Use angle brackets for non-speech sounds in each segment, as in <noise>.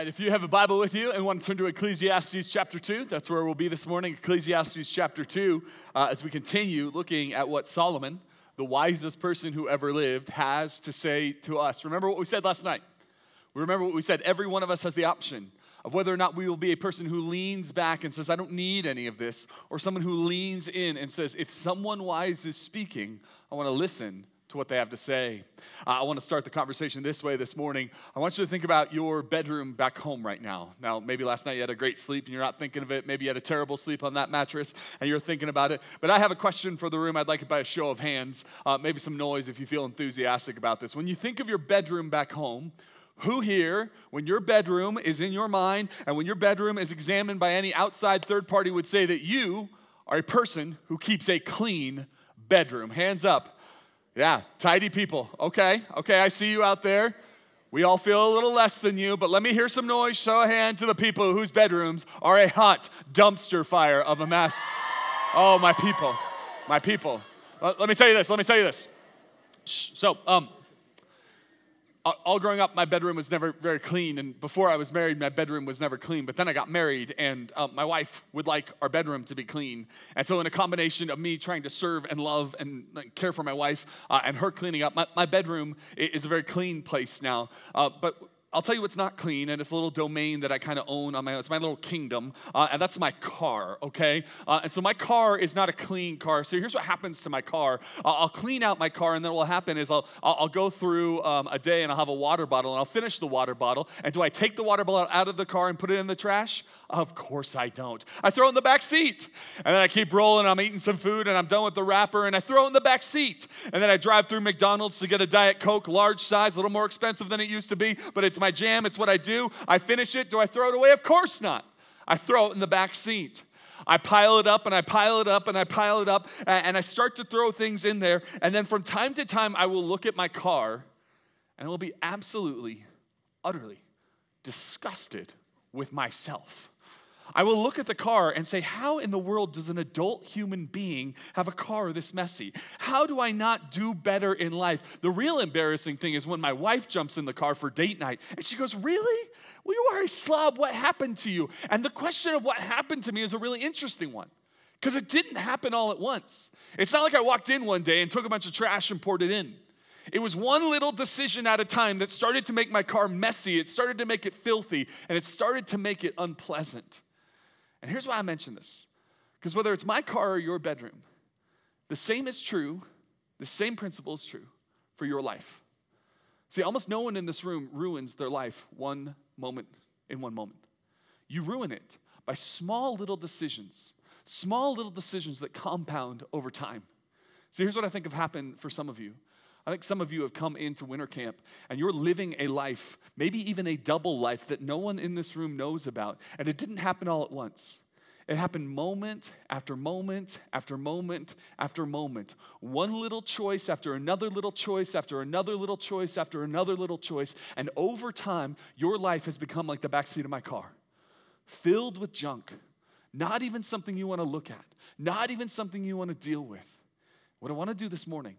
right, if you have a Bible with you and want to turn to Ecclesiastes chapter 2, that's where we'll be this morning. Ecclesiastes chapter 2, uh, as we continue looking at what Solomon, the wisest person who ever lived, has to say to us. Remember what we said last night? We remember what we said. Every one of us has the option of whether or not we will be a person who leans back and says, I don't need any of this, or someone who leans in and says, if someone wise is speaking, I want to listen to what they have to say. Uh, I want to start the conversation this way this morning. I want you to think about your bedroom back home right now. Now, maybe last night you had a great sleep and you're not thinking of it. Maybe you had a terrible sleep on that mattress and you're thinking about it. But I have a question for the room. I'd like it by a show of hands, uh, maybe some noise if you feel enthusiastic about this. When you think of your bedroom back home, who here, when your bedroom is in your mind and when your bedroom is examined by any outside third party, would say that you are a person who keeps a clean bedroom? Hands up. Yeah, tidy people. Okay, okay, I see you out there. We all feel a little less than you, but let me hear some noise. Show a hand to the people whose bedrooms are a hot dumpster fire of a mess. Oh, my people, my people. Let me tell you this. Let me tell you this. So, um, all growing up, my bedroom was never very clean. And before I was married, my bedroom was never clean. But then I got married, and um, my wife would like our bedroom to be clean. And so, in a combination of me trying to serve and love and care for my wife uh, and her cleaning up, my, my bedroom is a very clean place now. Uh, but I'll tell you what's not clean, and it's a little domain that I kind of own on my own. It's my little kingdom, uh, and that's my car, okay? Uh, and so my car is not a clean car. So here's what happens to my car uh, I'll clean out my car, and then what will happen is I'll, I'll, I'll go through um, a day and I'll have a water bottle, and I'll finish the water bottle. And do I take the water bottle out of the car and put it in the trash? Of course I don't. I throw in the back seat, and then I keep rolling. I'm eating some food, and I'm done with the wrapper, and I throw in the back seat. And then I drive through McDonald's to get a Diet Coke, large size, a little more expensive than it used to be, but it's my jam, it's what I do. I finish it. Do I throw it away? Of course not. I throw it in the back seat. I pile it up and I pile it up and I pile it up and I start to throw things in there. And then from time to time, I will look at my car and I will be absolutely, utterly disgusted with myself. I will look at the car and say, How in the world does an adult human being have a car this messy? How do I not do better in life? The real embarrassing thing is when my wife jumps in the car for date night and she goes, Really? Well, you are a slob. What happened to you? And the question of what happened to me is a really interesting one because it didn't happen all at once. It's not like I walked in one day and took a bunch of trash and poured it in. It was one little decision at a time that started to make my car messy. It started to make it filthy, and it started to make it unpleasant. And here's why I mention this because whether it's my car or your bedroom, the same is true, the same principle is true for your life. See, almost no one in this room ruins their life one moment in one moment. You ruin it by small little decisions, small little decisions that compound over time. See, here's what I think have happened for some of you. I think some of you have come into winter camp and you're living a life, maybe even a double life that no one in this room knows about. And it didn't happen all at once. It happened moment after moment after moment after moment. One little choice after another little choice after another little choice after another little choice. And over time, your life has become like the backseat of my car, filled with junk. Not even something you want to look at, not even something you want to deal with. What I want to do this morning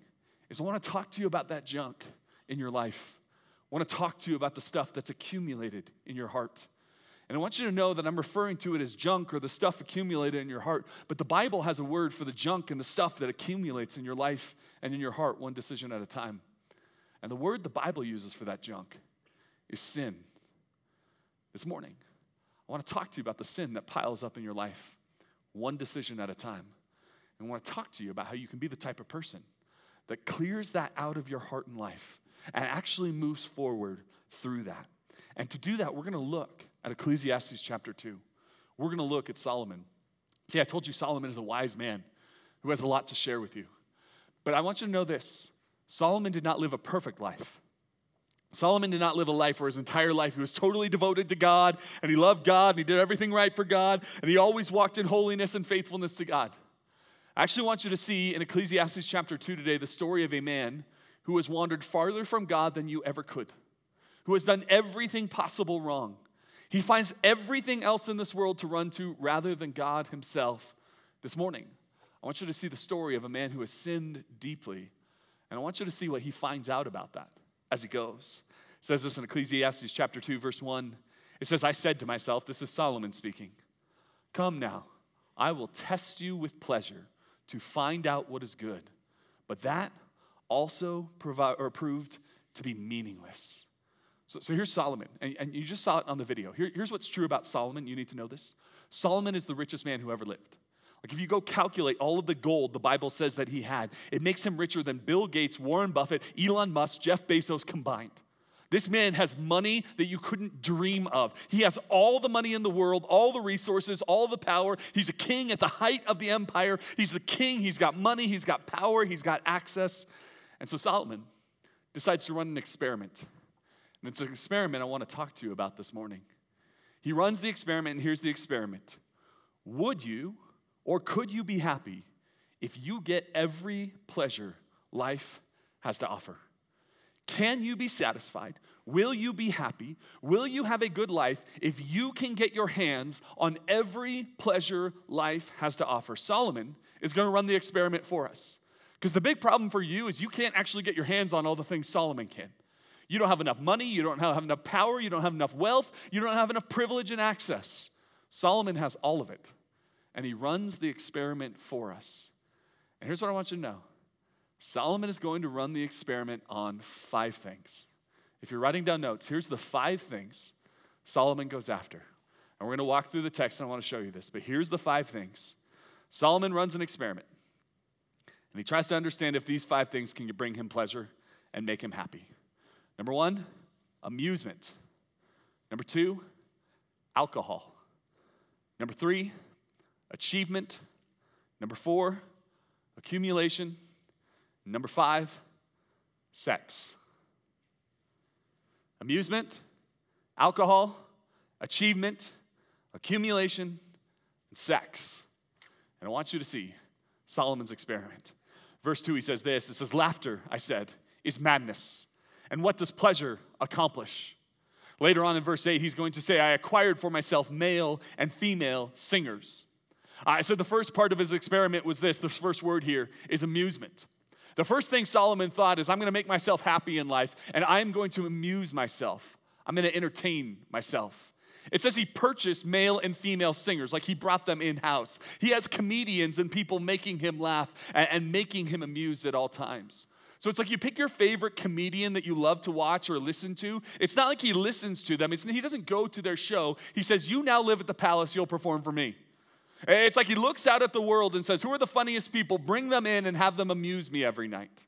is I want to talk to you about that junk in your life. I want to talk to you about the stuff that's accumulated in your heart. And I want you to know that I'm referring to it as junk or the stuff accumulated in your heart. But the Bible has a word for the junk and the stuff that accumulates in your life and in your heart, one decision at a time. And the word the Bible uses for that junk is sin. This morning, I want to talk to you about the sin that piles up in your life, one decision at a time. And I want to talk to you about how you can be the type of person that clears that out of your heart and life and actually moves forward through that. And to do that, we're going to look at Ecclesiastes chapter 2. We're going to look at Solomon. See, I told you Solomon is a wise man who has a lot to share with you. But I want you to know this Solomon did not live a perfect life. Solomon did not live a life where his entire life he was totally devoted to God and he loved God and he did everything right for God and he always walked in holiness and faithfulness to God. I actually want you to see in Ecclesiastes chapter 2 today the story of a man who has wandered farther from God than you ever could, who has done everything possible wrong. He finds everything else in this world to run to rather than God Himself. This morning, I want you to see the story of a man who has sinned deeply, and I want you to see what he finds out about that as he goes. It says this in Ecclesiastes chapter 2, verse 1. It says, I said to myself, this is Solomon speaking, Come now, I will test you with pleasure to find out what is good. But that also provi- or proved to be meaningless. So, so here's Solomon, and, and you just saw it on the video. Here, here's what's true about Solomon. You need to know this Solomon is the richest man who ever lived. Like, if you go calculate all of the gold the Bible says that he had, it makes him richer than Bill Gates, Warren Buffett, Elon Musk, Jeff Bezos combined. This man has money that you couldn't dream of. He has all the money in the world, all the resources, all the power. He's a king at the height of the empire. He's the king. He's got money, he's got power, he's got access. And so Solomon decides to run an experiment. And it's an experiment I want to talk to you about this morning. He runs the experiment, and here's the experiment Would you or could you be happy if you get every pleasure life has to offer? Can you be satisfied? Will you be happy? Will you have a good life if you can get your hands on every pleasure life has to offer? Solomon is going to run the experiment for us. Because the big problem for you is you can't actually get your hands on all the things Solomon can. You don't have enough money, you don't have enough power, you don't have enough wealth, you don't have enough privilege and access. Solomon has all of it, and he runs the experiment for us. And here's what I want you to know Solomon is going to run the experiment on five things. If you're writing down notes, here's the five things Solomon goes after. And we're going to walk through the text and I want to show you this. But here's the five things Solomon runs an experiment. And he tries to understand if these five things can bring him pleasure and make him happy. Number one, amusement. Number two, alcohol. Number three, achievement. Number four, accumulation. Number five, sex. Amusement, alcohol, achievement, accumulation, and sex. And I want you to see Solomon's experiment. Verse 2, he says this it says, Laughter, I said, is madness. And what does pleasure accomplish? Later on in verse 8, he's going to say, I acquired for myself male and female singers. Uh, I said the first part of his experiment was this the first word here is amusement. The first thing Solomon thought is, I'm going to make myself happy in life and I'm going to amuse myself. I'm going to entertain myself. It says he purchased male and female singers, like he brought them in house. He has comedians and people making him laugh and, and, making him amused at all times. So it's like you pick your favorite comedian that you love to watch or listen to. It's not like he listens to them, it's, he doesn't go to their show. He says, You now live at the palace, you'll perform for me. It's like he looks out at the world and says, Who are the funniest people? Bring them in and have them amuse me every night.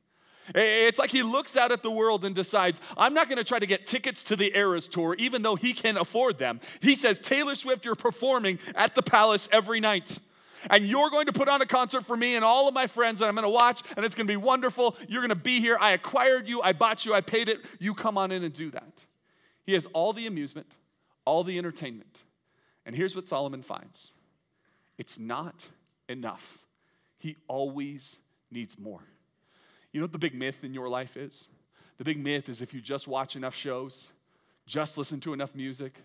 It's like he looks out at the world and decides, I'm not going to try to get tickets to the Eras tour, even though he can afford them. He says, Taylor Swift, you're performing at the palace every night. And you're going to put on a concert for me and all of my friends, and I'm going to watch, and it's going to be wonderful. You're going to be here. I acquired you, I bought you, I paid it. You come on in and do that. He has all the amusement, all the entertainment. And here's what Solomon finds it's not enough. He always needs more. You know what the big myth in your life is? The big myth is if you just watch enough shows, just listen to enough music,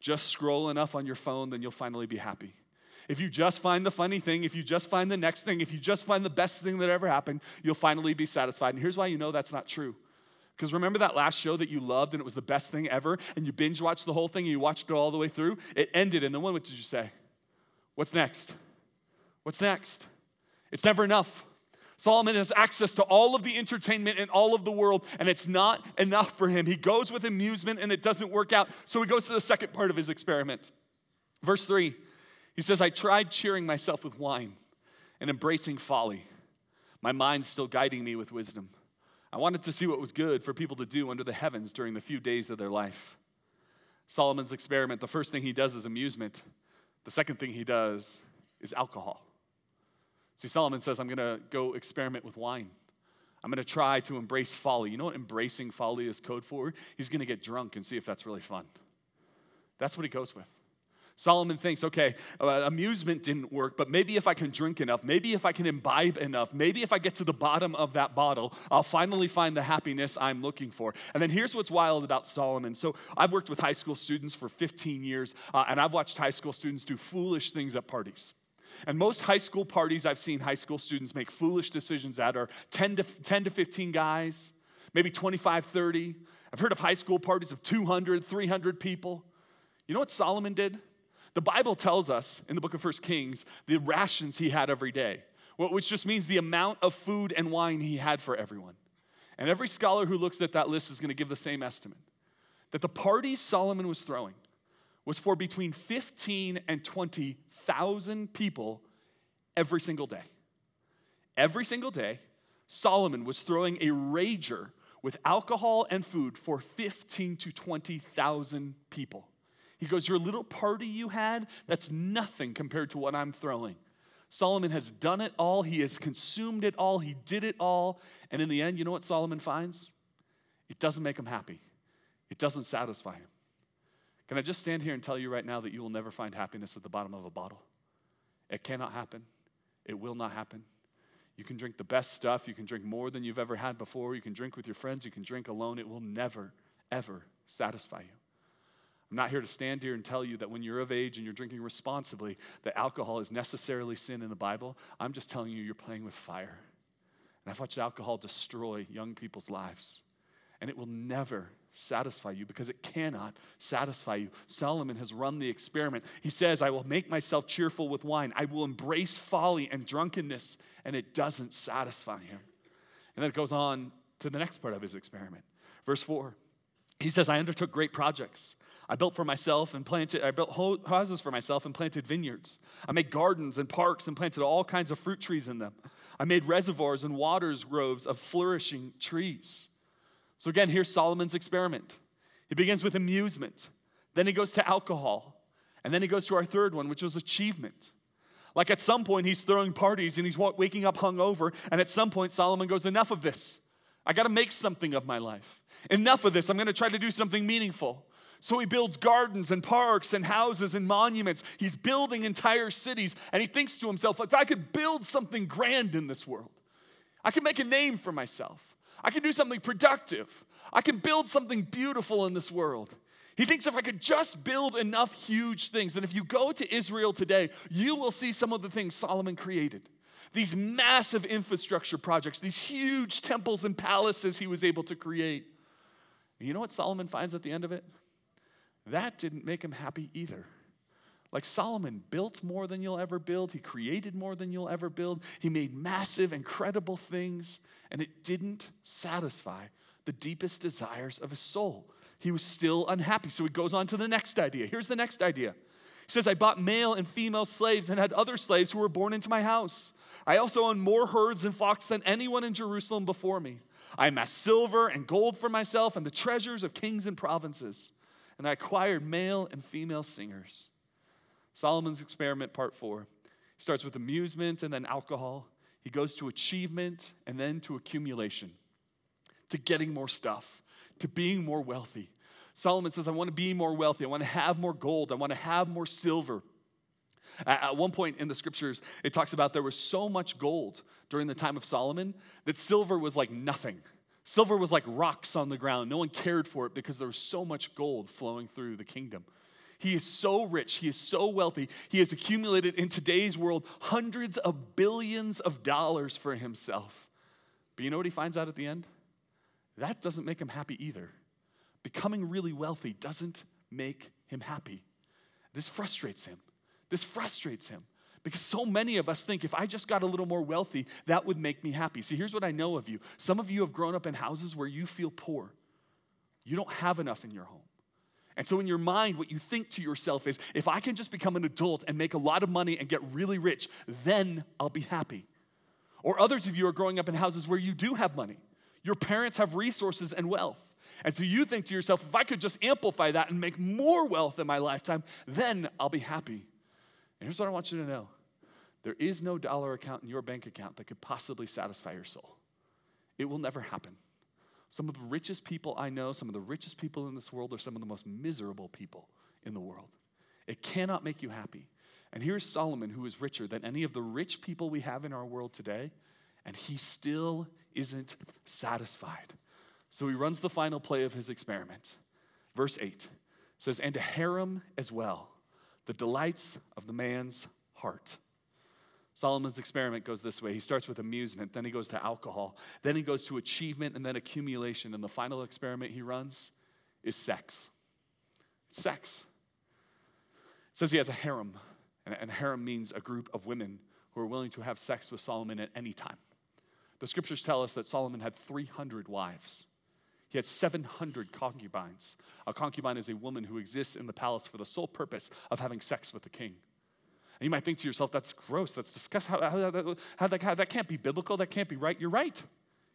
just scroll enough on your phone, then you'll finally be happy. If you just find the funny thing, if you just find the next thing, if you just find the best thing that ever happened, you'll finally be satisfied. And here's why you know that's not true. Because remember that last show that you loved and it was the best thing ever, and you binge watched the whole thing and you watched it all the way through? It ended, and then what did you say? What's next? What's next? It's never enough. Solomon has access to all of the entertainment in all of the world, and it's not enough for him. He goes with amusement and it doesn't work out. So he goes to the second part of his experiment. Verse 3, he says, I tried cheering myself with wine and embracing folly, my mind still guiding me with wisdom. I wanted to see what was good for people to do under the heavens during the few days of their life. Solomon's experiment, the first thing he does is amusement, the second thing he does is alcohol. See, Solomon says, I'm going to go experiment with wine. I'm going to try to embrace folly. You know what embracing folly is code for? He's going to get drunk and see if that's really fun. That's what he goes with. Solomon thinks, okay, uh, amusement didn't work, but maybe if I can drink enough, maybe if I can imbibe enough, maybe if I get to the bottom of that bottle, I'll finally find the happiness I'm looking for. And then here's what's wild about Solomon. So I've worked with high school students for 15 years, uh, and I've watched high school students do foolish things at parties. And most high school parties I've seen high school students make foolish decisions at are 10 to, 10 to 15 guys, maybe 25, 30. I've heard of high school parties of 200, 300 people. You know what Solomon did? The Bible tells us in the book of First Kings the rations he had every day, which just means the amount of food and wine he had for everyone. And every scholar who looks at that list is going to give the same estimate that the parties Solomon was throwing was for between 15 and 20,000 people every single day. Every single day, Solomon was throwing a rager with alcohol and food for 15 to 20,000 people. He goes, Your little party you had, that's nothing compared to what I'm throwing. Solomon has done it all, he has consumed it all, he did it all. And in the end, you know what Solomon finds? It doesn't make him happy, it doesn't satisfy him. Can I just stand here and tell you right now that you will never find happiness at the bottom of a bottle? It cannot happen, it will not happen. You can drink the best stuff. You can drink more than you've ever had before. You can drink with your friends. You can drink alone. It will never, ever satisfy you. I'm not here to stand here and tell you that when you're of age and you're drinking responsibly, that alcohol is necessarily sin in the Bible. I'm just telling you, you're playing with fire. And I've watched alcohol destroy young people's lives. And it will never satisfy you because it cannot satisfy you. Solomon has run the experiment. He says, I will make myself cheerful with wine, I will embrace folly and drunkenness, and it doesn't satisfy him. And then it goes on to the next part of his experiment. Verse 4. He says, I undertook great projects. I built for myself and planted, I built houses for myself and planted vineyards. I made gardens and parks and planted all kinds of fruit trees in them. I made reservoirs and waters groves of flourishing trees. So again, here's Solomon's experiment. He begins with amusement, then he goes to alcohol, and then he goes to our third one, which was achievement. Like at some point, he's throwing parties and he's waking up hungover, and at some point, Solomon goes, Enough of this. I got to make something of my life. Enough of this. I'm to try to do something meaningful. So he builds gardens and parks and houses and monuments. He's building entire cities, and he thinks to himself, if I could build something grand in this world, I could make a name for myself. I could do something productive. I can build something beautiful in this world. He thinks if I could just build enough huge things, and if you go to Israel today, you will see some of the things Solomon created. These massive infrastructure projects, these huge temples and palaces he was able to create. You know what Solomon finds at the end of it? That didn't make him happy either. Like Solomon built more than you'll ever build, he created more than you'll ever build, he made massive, incredible things, and it didn't satisfy the deepest desires of his soul. He was still unhappy. So he goes on to the next idea. Here's the next idea. He says, I bought male and female slaves and had other slaves who were born into my house. I also owned more herds and flocks than anyone in Jerusalem before me. I amassed silver and gold for myself and the treasures of kings and provinces. And I acquired male and female singers. Solomon's experiment, part four. He starts with amusement and then alcohol. He goes to achievement and then to accumulation, to getting more stuff, to being more wealthy. Solomon says, I want to be more wealthy. I want to have more gold. I want to have more silver. At one point in the scriptures, it talks about there was so much gold during the time of Solomon that silver was like nothing. Silver was like rocks on the ground. No one cared for it because there was so much gold flowing through the kingdom. He is so rich, he is so wealthy, he has accumulated in today's world hundreds of billions of dollars for himself. But you know what he finds out at the end? That doesn't make him happy either. Becoming really wealthy doesn't make him happy. This frustrates him. This frustrates him because so many of us think if I just got a little more wealthy, that would make me happy. See, here's what I know of you some of you have grown up in houses where you feel poor, you don't have enough in your home. And so, in your mind, what you think to yourself is if I can just become an adult and make a lot of money and get really rich, then I'll be happy. Or others of you are growing up in houses where you do have money. Your parents have resources and wealth. And so you think to yourself, if I could just amplify that and make more wealth in my lifetime, then I'll be happy. And here's what I want you to know there is no dollar account in your bank account that could possibly satisfy your soul. It will never happen. Some of the richest people I know, some of the richest people in this world, are some of the most miserable people in the world. It cannot make you happy. And here's Solomon, who is richer than any of the rich people we have in our world today, and he still isn't satisfied. So he runs the final play of his experiment. Verse 8 says, And a harem as well, the delights of the man's heart. Solomon's experiment goes this way. He starts with amusement, then he goes to alcohol, then he goes to achievement, and then accumulation. And the final experiment he runs is sex. It's sex. says he has a harem, and, and harem means a group of women who are willing to have sex with Solomon at any time. The scriptures tell us that Solomon had 300 wives. He had 700 concubines. A concubine is a woman who exists in the palace for the sole purpose of having sex with the king. And you might think to yourself, that's gross, that's disgusting. How, how, how, how, that, that can't be biblical, that can't be right. You're right.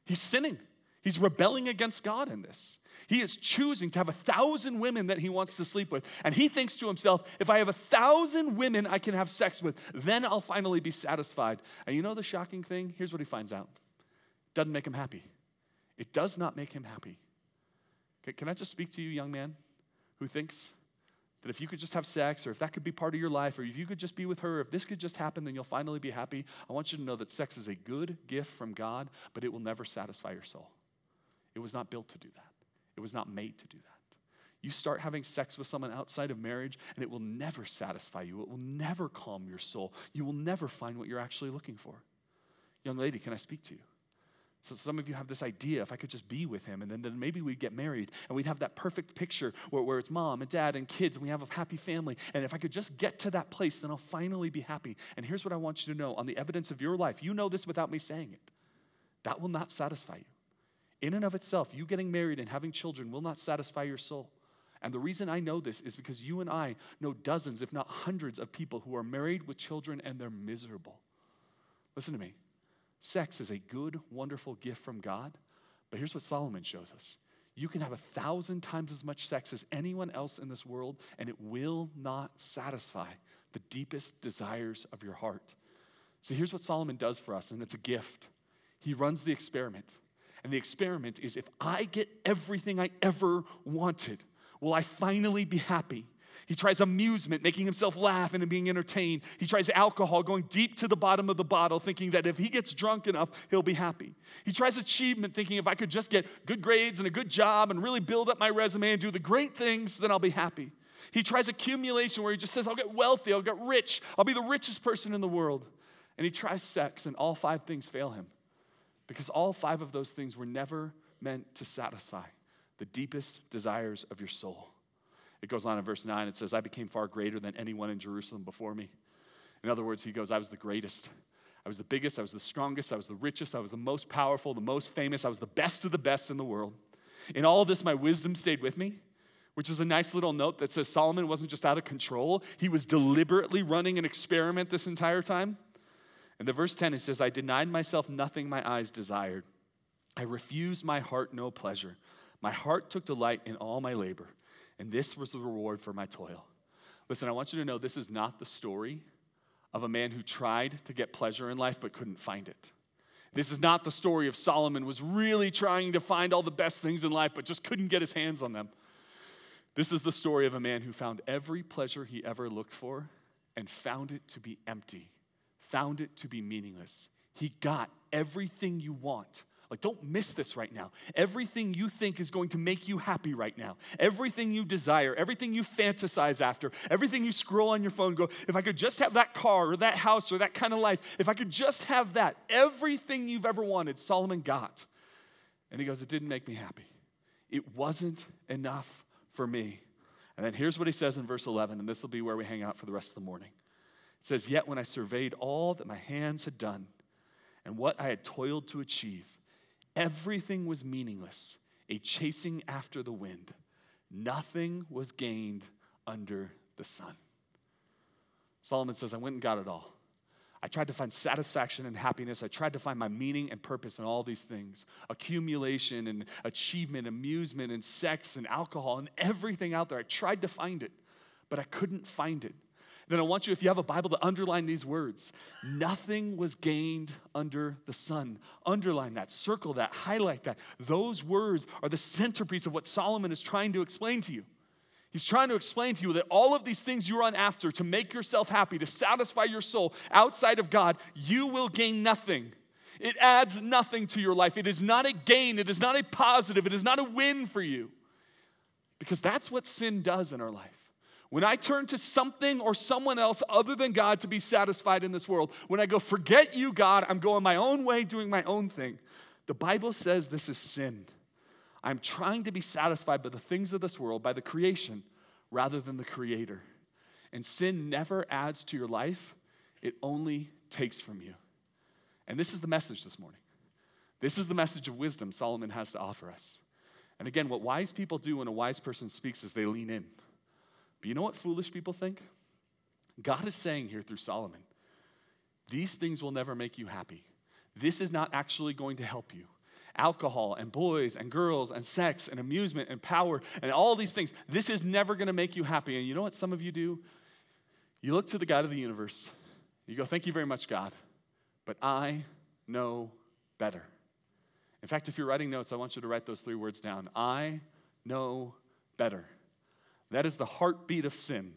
He's sinning. He's rebelling against God in this. He is choosing to have a thousand women that he wants to sleep with. And he thinks to himself, if I have a thousand women I can have sex with, then I'll finally be satisfied. And you know the shocking thing? Here's what he finds out doesn't make him happy. It does not make him happy. Can I just speak to you, young man, who thinks that if you could just have sex, or if that could be part of your life, or if you could just be with her, if this could just happen, then you'll finally be happy? I want you to know that sex is a good gift from God, but it will never satisfy your soul. It was not built to do that, it was not made to do that. You start having sex with someone outside of marriage, and it will never satisfy you. It will never calm your soul. You will never find what you're actually looking for. Young lady, can I speak to you? So some of you have this idea if I could just be with him, and then, then maybe we'd get married and we'd have that perfect picture where, where it's mom and dad and kids and we have a happy family. And if I could just get to that place, then I'll finally be happy. And here's what I want you to know on the evidence of your life, you know this without me saying it. That will not satisfy you. In and of itself, you getting married and having children will not satisfy your soul. And the reason I know this is because you and I know dozens, if not hundreds, of people who are married with children and they're miserable. Listen to me. Sex is a good, wonderful gift from God, but here's what Solomon shows us you can have a thousand times as much sex as anyone else in this world, and it will not satisfy the deepest desires of your heart. So here's what Solomon does for us, and it's a gift. He runs the experiment. And the experiment is if I get everything I ever wanted, will I finally be happy? He tries amusement, making himself laugh and being entertained. He tries alcohol, going deep to the bottom of the bottle, thinking that if he gets drunk enough, he'll be happy. He tries achievement, thinking if I could just get good grades and a good job and really build up my resume and do the great things, then I'll be happy. He tries accumulation, where he just says, I'll get wealthy, I'll get rich, I'll be the richest person in the world. And he tries sex, and all five things fail him because all five of those things were never meant to satisfy the deepest desires of your soul. It goes on in verse 9, it says, I became far greater than anyone in Jerusalem before me. In other words, he goes, I was the greatest. I was the biggest, I was the strongest, I was the richest, I was the most powerful, the most famous, I was the best of the best in the world. In all this, my wisdom stayed with me, which is a nice little note that says Solomon wasn't just out of control, he was deliberately running an experiment this entire time. And the verse 10, it says, I denied myself nothing my eyes desired. I refused my heart no pleasure. My heart took delight in all my labor, and this was the reward for my toil. Listen, I want you to know this is not the story of a man who tried to get pleasure in life but couldn't find it. This is not the story of Solomon was really trying to find all the best things in life but just couldn't get his hands on them. This is the story of a man who found every pleasure he ever looked for and found it to be empty found it to be meaningless. He got everything you want. Like, don't miss this right now. Everything you think is going to make you happy right now, everything you desire, everything you fantasize after, everything you scroll on your phone, go, if I could just have that car or that house or that kind of life, if I could just have that, everything you've ever wanted, Solomon got. And he goes, it didn't make me happy. It wasn't enough for me. And then here's what he says in verse 11, and this will be where we hang out for the rest of the morning. It says, Yet when I surveyed all that my hands had done and what I had toiled to achieve, everything was meaningless, a chasing after the wind. Nothing was gained under the sun. Solomon says, I went and got it all. I tried to find satisfaction and happiness. I tried to find my meaning and purpose in all these things accumulation and achievement, amusement and sex and alcohol and everything out there. I tried to find it, but I couldn't find it then I want you, if you have a Bible, to underline these words. Nothing was gained under the sun. Underline that, circle that, highlight that. Those words are the centerpiece of what Solomon is trying to explain to you. He's trying to explain to you that all of these things you run after to make yourself happy, to satisfy your soul outside of God, you will gain nothing. It adds nothing to your life. It is not a gain, it is not a positive, it is not a win for you. Because that's what sin does in our life. When I turn to something or someone else other than God to be satisfied in this world, when I go, forget you, God, I'm going my own way, doing my own thing, the Bible says this is sin. I'm trying to be satisfied by the things of this world, by the creation, rather than the Creator. And sin never adds to your life, it only takes from you. And this is the message this morning. This is the message of wisdom Solomon has to offer us. And again, what wise people do when a wise person speaks is they lean in. But you know what foolish people think? God is saying here through Solomon, these things will never make you happy. This is not actually going to help you. Alcohol and boys and girls and sex and amusement and power and all these things, this is never going to make you happy. And you know what some of you do? You look to the God of the universe. You go, Thank you very much, God, but I know better. In fact, if you're writing notes, I want you to write those three words down I know better. That is the heartbeat of sin.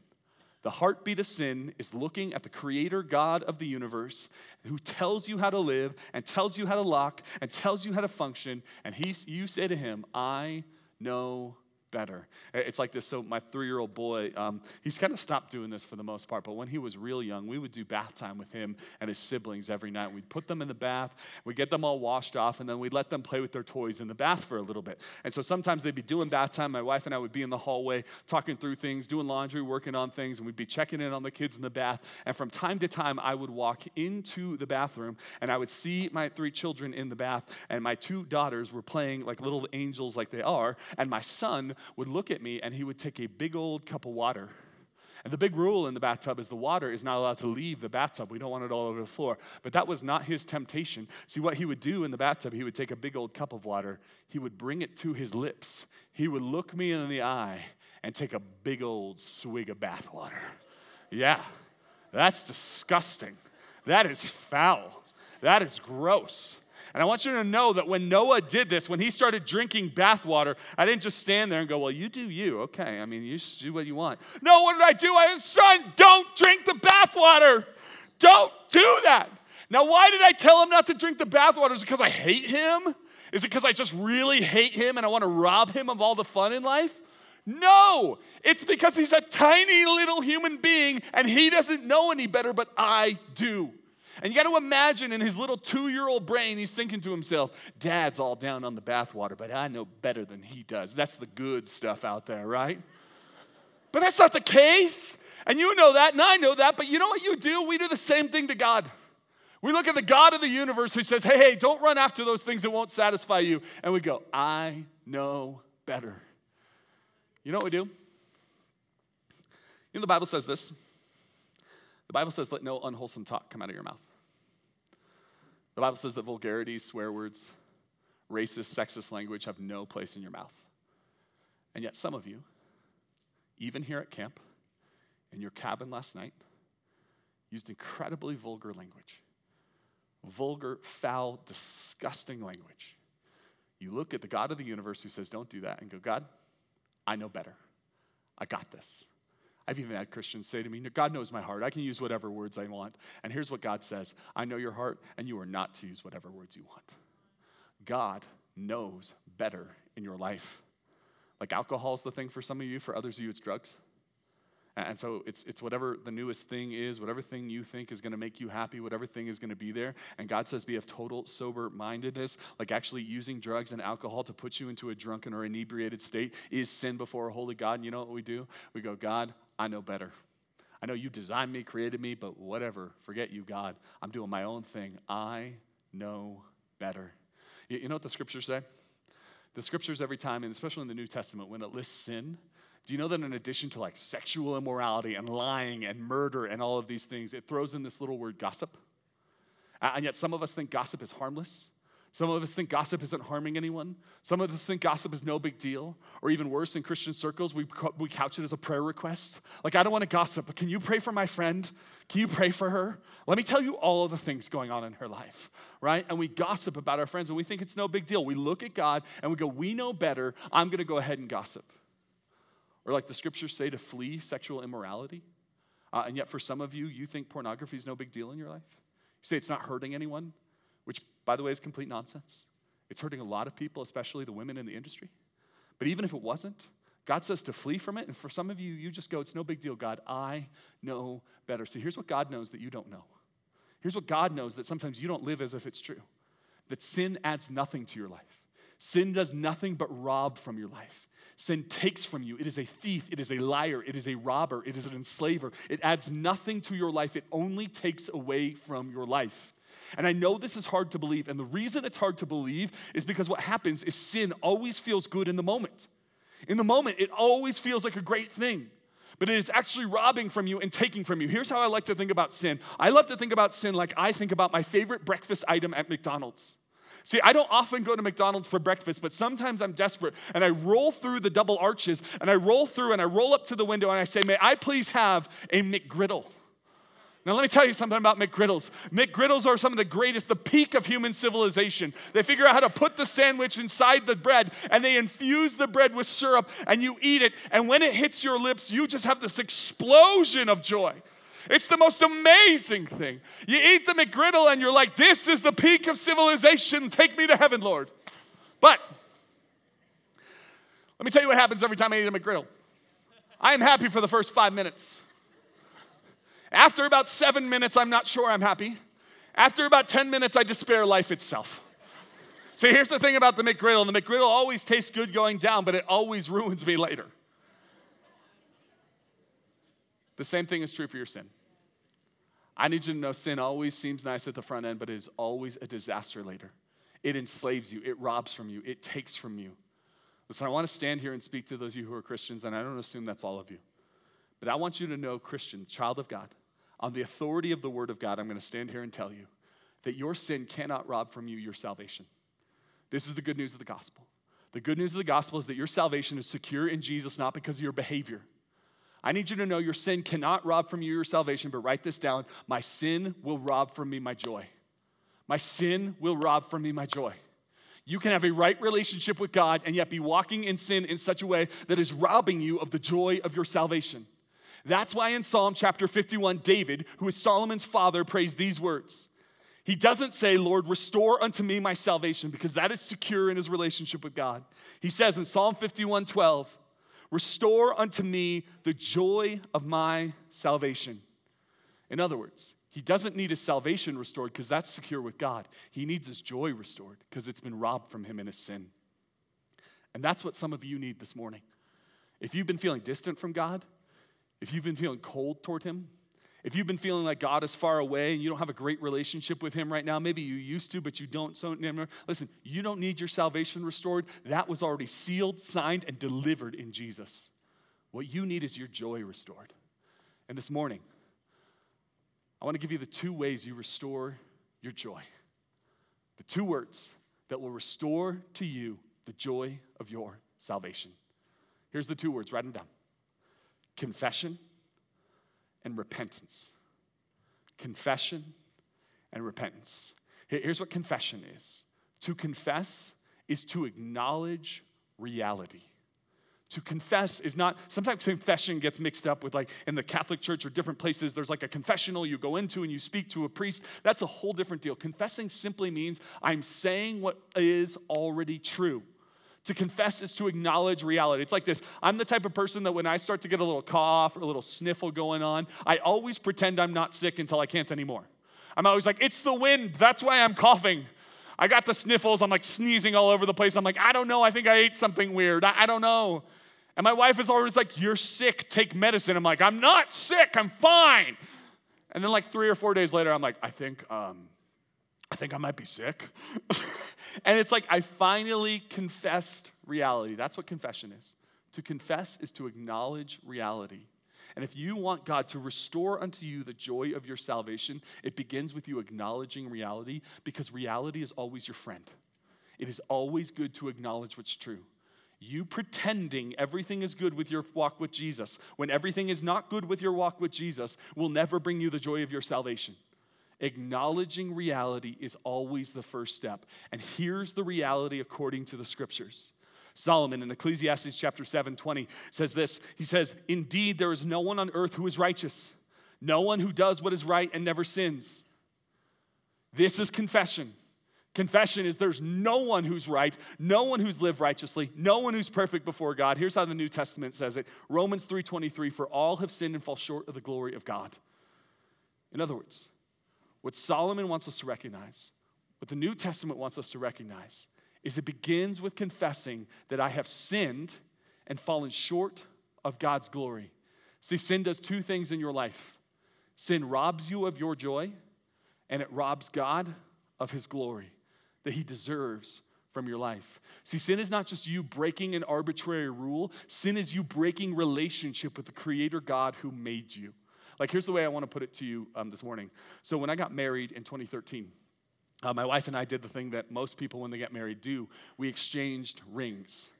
The heartbeat of sin is looking at the creator God of the universe who tells you how to live and tells you how to lock and tells you how to function. And he's, you say to him, I know better. It's like this. So, my three year old boy, um, he's kind of stopped doing this for the most part, but when he was real young, we would do bath time with him and his siblings every night. We'd put them in the bath, we'd get them all washed off, and then we'd let them play with their toys in the bath for a little bit. And so, sometimes they'd be doing bath time. My wife and I would be in the hallway talking through things, doing laundry, working on things, and we'd be checking in on the kids in the bath. And from time to time, I would walk into the bathroom and I would see my three children in the bath, and my two daughters were playing like little angels, like they are, and my son would look at me and he would take a big old cup of water. And the big rule in the bathtub is the water is not allowed to leave the bathtub. We don't want it all over the floor. But that was not his temptation. See, what he would do in the bathtub, he would take a big old cup of water, he would bring it to his lips, he would look me in the eye, and take a big old swig of bath water. Yeah, that's disgusting. That is foul. That is gross. And I want you to know that when Noah did this, when he started drinking bathwater, I didn't just stand there and go, Well, you do you. Okay, I mean, you do what you want. No, what did I do? I said, Son, don't drink the bathwater. Don't do that. Now, why did I tell him not to drink the bathwater? Is it because I hate him? Is it because I just really hate him and I want to rob him of all the fun in life? No, it's because he's a tiny little human being and he doesn't know any better, but I do. And you got to imagine in his little two year old brain, he's thinking to himself, Dad's all down on the bathwater, but I know better than he does. That's the good stuff out there, right? But that's not the case. And you know that, and I know that. But you know what you do? We do the same thing to God. We look at the God of the universe who says, Hey, hey, don't run after those things that won't satisfy you. And we go, I know better. You know what we do? You know, the Bible says this. The Bible says, Let no unwholesome talk come out of your mouth. The Bible says that vulgarity, swear words, racist, sexist language have no place in your mouth. And yet, some of you, even here at camp, in your cabin last night, used incredibly vulgar language. Vulgar, foul, disgusting language. You look at the God of the universe who says, Don't do that, and go, God, I know better. I got this. I've even had Christians say to me, God knows my heart. I can use whatever words I want. And here's what God says I know your heart, and you are not to use whatever words you want. God knows better in your life. Like alcohol is the thing for some of you, for others of you, it's drugs. And so it's, it's whatever the newest thing is, whatever thing you think is going to make you happy, whatever thing is going to be there. And God says be of total sober mindedness, like actually using drugs and alcohol to put you into a drunken or inebriated state is sin before a holy God. And you know what we do? We go, God, I know better. I know you designed me, created me, but whatever. Forget you, God. I'm doing my own thing. I know better. You, know what the scriptures say? The scriptures, every time, and especially in the New Testament, when it lists sin, do you know that in addition to like sexual immorality and lying and murder and all of these things, it throws in this little word gossip? And yet some of us think gossip is harmless. Some of us think gossip isn't harming anyone. Some of us think gossip is no big deal. Or even worse, in Christian circles, we, we couch it as a prayer request. Like, I don't want to gossip, but can you pray for my friend? Can you pray for her? Let me tell you all of the things going on in her life, right? And we gossip about our friends and we think it's no big deal. We look at God and we go, We know better. I'm going to go ahead and gossip. Or, like the scriptures say, to flee sexual immorality. Uh, and yet, for some of you, you think pornography is no big deal in your life. You say it's not hurting anyone which, by the way, is complete nonsense. It's hurting a lot of people, especially the women in the industry. But even if it wasn't, God says to flee from it. And for some of you, you just go, it's no big deal, God. I know better. See, here's what God knows that you don't know. Here's what God knows that sometimes you don't live as if it's true that sin adds nothing to your life. Sin does nothing but rob from your life. Sin takes from you. It is a thief. It is a liar. It is a robber. It is an enslaver. It adds nothing to your life. It only takes away from your life. And I know this is hard to believe. And the reason it's hard to believe is because what happens is sin always feels good in the moment. In the moment, it always feels like a great thing, but it is actually robbing from you and taking from you. Here's how I like to think about sin I love to think about sin like I think about my favorite breakfast item at McDonald's. See, I don't often go to McDonald's for breakfast, but sometimes I'm desperate and I roll through the double arches and I roll through and I roll up to the window and I say, May I please have a McGriddle? Now, let me tell you something about McGriddles. McGriddles are some of the greatest, the peak of human civilization. They figure out how to put the sandwich inside the bread and they infuse the bread with syrup and you eat it. And when it hits your lips, you just have this explosion of joy. It's the most amazing thing. You eat the McGriddle and you're like, this is the peak of civilization. Take me to heaven, Lord. But let me tell you what happens every time I eat a McGriddle. I am happy for the first five minutes. After about seven minutes, I'm not sure I'm happy. After about 10 minutes, I despair life itself. See, here's the thing about the McGriddle the McGriddle always tastes good going down, but it always ruins me later. The same thing is true for your sin. I need you to know sin always seems nice at the front end, but it is always a disaster later. It enslaves you, it robs from you, it takes from you. Listen, I want to stand here and speak to those of you who are Christians, and I don't assume that's all of you. But I want you to know, Christian, child of God, on the authority of the Word of God, I'm going to stand here and tell you that your sin cannot rob from you your salvation. This is the good news of the gospel. The good news of the gospel is that your salvation is secure in Jesus, not because of your behavior. I need you to know your sin cannot rob from you your salvation, but write this down. My sin will rob from me my joy. My sin will rob from me my joy. You can have a right relationship with God and yet be walking in sin in such a way that is robbing you of the joy of your salvation. That's why in Psalm chapter 51, David, who is Solomon's father, prays these words. He doesn't say, Lord, restore unto me my salvation, because that is secure in his relationship with God. He says in Psalm 51 12, Restore unto me the joy of my salvation. In other words, he doesn't need his salvation restored because that's secure with God. He needs his joy restored because it's been robbed from him in his sin. And that's what some of you need this morning. If you've been feeling distant from God, if you've been feeling cold toward Him, if you've been feeling like God is far away and you don't have a great relationship with Him right now, maybe you used to, but you don't. So, listen, you don't need your salvation restored. That was already sealed, signed, and delivered in Jesus. What you need is your joy restored. And this morning, I want to give you the two ways you restore your joy. The two words that will restore to you the joy of your salvation. Here's the two words, write them down confession and repentance. Confession and repentance. Here's what confession is to confess is to acknowledge reality. To confess is not, sometimes confession gets mixed up with like in the Catholic Church or different places, there's like a confessional you go into and you speak to a priest. That's a whole different deal. Confessing simply means I'm saying what is already true. To confess is to acknowledge reality. It's like this I'm the type of person that when I start to get a little cough or a little sniffle going on, I always pretend I'm not sick until I can't anymore. I'm always like, it's the wind. That's why I'm coughing. I got the sniffles. I'm like sneezing all over the place. I'm like, I don't know. I think I ate something weird. I, I don't know. And my wife is always like, You're sick. Take medicine. I'm like, I'm not sick. I'm fine. And then, like, three or four days later, I'm like, I think, um, I think I might be sick. <laughs> and it's like I finally confessed reality. That's what confession is. To confess is to acknowledge reality. And if you want God to restore unto you the joy of your salvation, it begins with you acknowledging reality because reality is always your friend. It is always good to acknowledge what's true. You pretending everything is good with your walk with Jesus, when everything is not good with your walk with Jesus, will never bring you the joy of your salvation. Acknowledging reality is always the first step. And here's the reality according to the scriptures. Solomon in Ecclesiastes chapter 7 20 says this He says, Indeed, there is no one on earth who is righteous, no one who does what is right and never sins. This is confession. Confession is there's no one who's right, no one who's lived righteously, no one who's perfect before God. Here's how the New Testament says it. Romans 3:23 for all have sinned and fall short of the glory of God. In other words, what Solomon wants us to recognize, what the New Testament wants us to recognize, is it begins with confessing that I have sinned and fallen short of God's glory. See, sin does two things in your life sin robs you of your joy, and it robs God of his glory that he deserves from your life. See, sin is not just you breaking an arbitrary rule, sin is you breaking relationship with the Creator God who made you. Like, here's the way I want to put it to you um, this morning. So, when I got married in 2013, uh, my wife and I did the thing that most people, when they get married, do. We exchanged rings.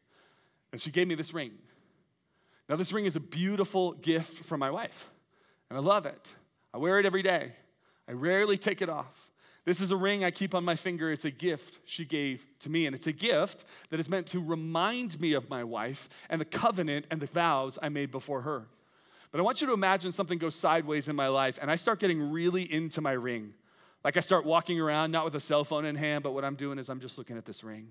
And she gave me this ring. Now, this ring is a beautiful gift from my wife, and I love it. I wear it every day, I rarely take it off. This is a ring I keep on my finger. It's a gift she gave to me. And it's a gift that is meant to remind me of my wife and the covenant and the vows I made before her. But I want you to imagine something goes sideways in my life and I start getting really into my ring. Like I start walking around, not with a cell phone in hand, but what I'm doing is I'm just looking at this ring.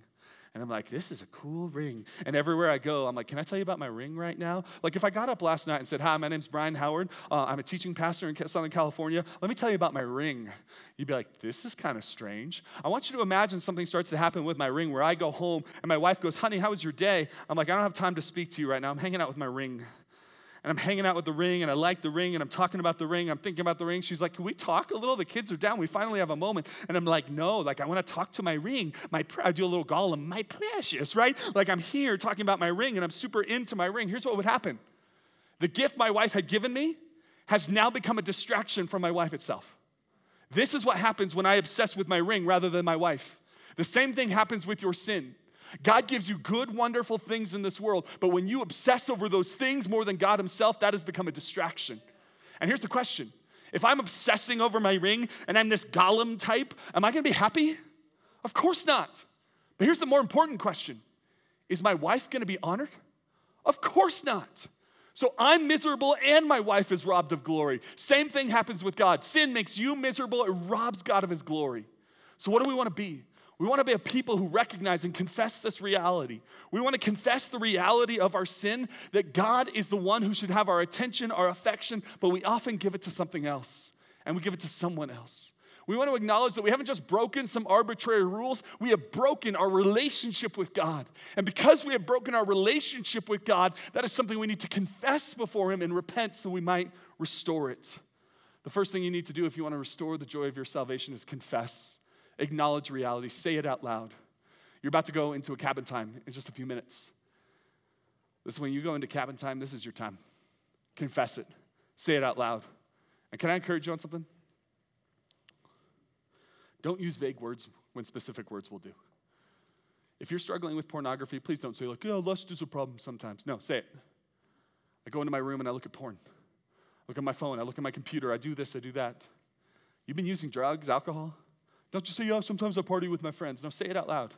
And I'm like, this is a cool ring. And everywhere I go, I'm like, can I tell you about my ring right now? Like, if I got up last night and said, hi, my name's Brian Howard, uh, I'm a teaching pastor in Southern California, let me tell you about my ring. You'd be like, this is kind of strange. I want you to imagine something starts to happen with my ring where I go home and my wife goes, honey, how was your day? I'm like, I don't have time to speak to you right now. I'm hanging out with my ring and I'm hanging out with the ring and I like the ring and I'm talking about the ring. I'm thinking about the ring. She's like, Can we talk a little? The kids are down. We finally have a moment. And I'm like, No, like I want to talk to my ring. My I do a little Gollum, my precious, right? Like I'm here talking about my ring and I'm super into my ring. Here's what would happen the gift my wife had given me has now become a distraction from my wife itself. This is what happens when I obsess with my ring rather than my wife. The same thing happens with your sin. God gives you good, wonderful things in this world, but when you obsess over those things more than God Himself, that has become a distraction. And here's the question if I'm obsessing over my ring and I'm this Gollum type, am I gonna be happy? Of course not. But here's the more important question Is my wife gonna be honored? Of course not. So I'm miserable and my wife is robbed of glory. Same thing happens with God. Sin makes you miserable, it robs God of his glory. So, what do we wanna be? We want to be a people who recognize and confess this reality. We want to confess the reality of our sin, that God is the one who should have our attention, our affection, but we often give it to something else and we give it to someone else. We want to acknowledge that we haven't just broken some arbitrary rules, we have broken our relationship with God. And because we have broken our relationship with God, that is something we need to confess before Him and repent so we might restore it. The first thing you need to do if you want to restore the joy of your salvation is confess acknowledge reality, say it out loud. You're about to go into a cabin time in just a few minutes. This is when you go into cabin time, this is your time. Confess it, say it out loud. And can I encourage you on something? Don't use vague words when specific words will do. If you're struggling with pornography, please don't say, like, yeah, lust is a problem sometimes. No, say it. I go into my room and I look at porn. I look at my phone, I look at my computer, I do this, I do that. You've been using drugs, alcohol? Don't just say, yeah, sometimes I party with my friends. No, say it out loud.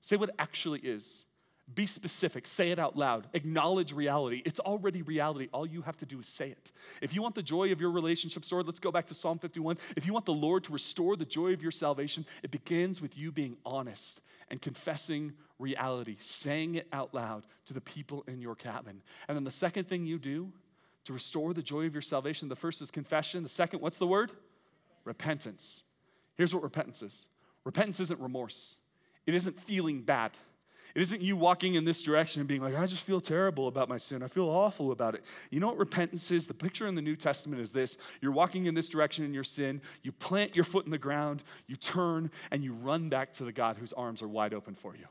Say what actually is. Be specific. Say it out loud. Acknowledge reality. It's already reality. All you have to do is say it. If you want the joy of your relationship restored, let's go back to Psalm 51. If you want the Lord to restore the joy of your salvation, it begins with you being honest and confessing reality, saying it out loud to the people in your cabin. And then the second thing you do to restore the joy of your salvation, the first is confession. The second, what's the word? Repentance. Here's what repentance is repentance isn't remorse, it isn't feeling bad. It isn't you walking in this direction and being like, I just feel terrible about my sin. I feel awful about it. You know what repentance is? The picture in the New Testament is this you're walking in this direction in your sin, you plant your foot in the ground, you turn, and you run back to the God whose arms are wide open for you.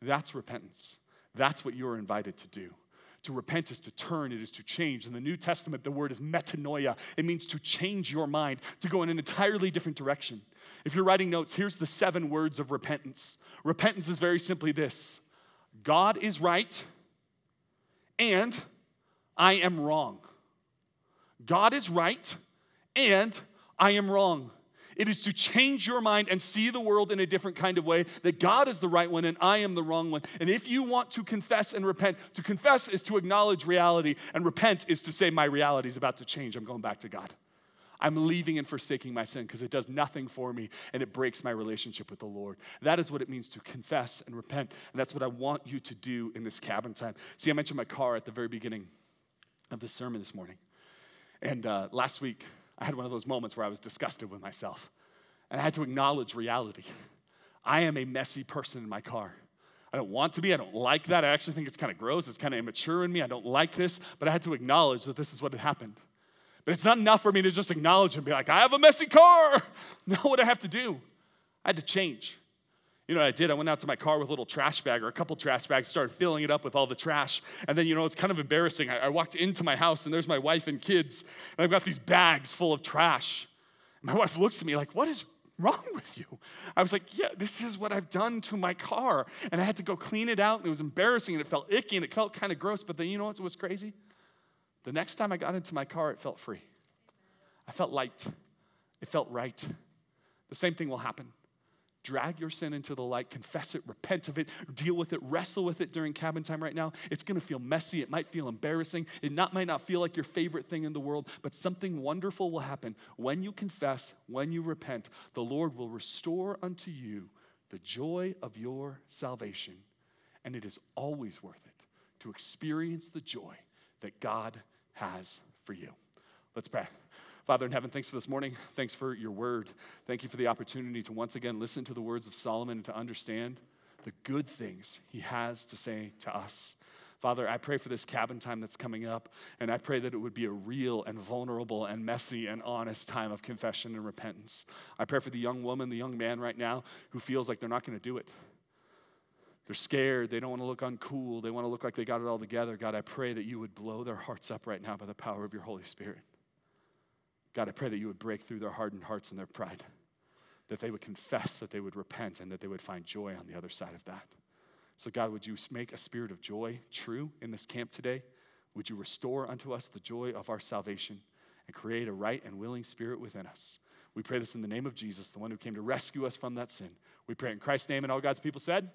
That's repentance. That's what you're invited to do. To repent is to turn, it is to change. In the New Testament, the word is metanoia. It means to change your mind, to go in an entirely different direction. If you're writing notes, here's the seven words of repentance. Repentance is very simply this God is right, and I am wrong. God is right, and I am wrong. It is to change your mind and see the world in a different kind of way that God is the right one and I am the wrong one. And if you want to confess and repent, to confess is to acknowledge reality, and repent is to say, My reality is about to change. I'm going back to God. I'm leaving and forsaking my sin because it does nothing for me and it breaks my relationship with the Lord. That is what it means to confess and repent. And that's what I want you to do in this cabin time. See, I mentioned my car at the very beginning of the sermon this morning. And uh, last week, I had one of those moments where I was disgusted with myself. And I had to acknowledge reality. I am a messy person in my car. I don't want to be. I don't like that. I actually think it's kind of gross. It's kind of immature in me. I don't like this. But I had to acknowledge that this is what had happened. But it's not enough for me to just acknowledge and be like, I have a messy car. <laughs> Now, what I have to do, I had to change. You know what I did? I went out to my car with a little trash bag or a couple trash bags, started filling it up with all the trash. And then, you know, it's kind of embarrassing. I, I walked into my house and there's my wife and kids, and I've got these bags full of trash. My wife looks at me like, What is wrong with you? I was like, Yeah, this is what I've done to my car. And I had to go clean it out, and it was embarrassing, and it felt icky, and it felt kind of gross. But then, you know what was crazy? The next time I got into my car, it felt free. I felt light. It felt right. The same thing will happen. Drag your sin into the light, confess it, repent of it, deal with it, wrestle with it during cabin time right now. It's gonna feel messy, it might feel embarrassing, it not, might not feel like your favorite thing in the world, but something wonderful will happen. When you confess, when you repent, the Lord will restore unto you the joy of your salvation. And it is always worth it to experience the joy that God has for you. Let's pray. Father in heaven, thanks for this morning. Thanks for your word. Thank you for the opportunity to once again listen to the words of Solomon and to understand the good things he has to say to us. Father, I pray for this cabin time that's coming up, and I pray that it would be a real and vulnerable and messy and honest time of confession and repentance. I pray for the young woman, the young man right now who feels like they're not going to do it. They're scared. They don't want to look uncool. They want to look like they got it all together. God, I pray that you would blow their hearts up right now by the power of your Holy Spirit. God, I pray that you would break through their hardened hearts and their pride, that they would confess, that they would repent, and that they would find joy on the other side of that. So, God, would you make a spirit of joy true in this camp today? Would you restore unto us the joy of our salvation and create a right and willing spirit within us? We pray this in the name of Jesus, the one who came to rescue us from that sin. We pray in Christ's name, and all God's people said,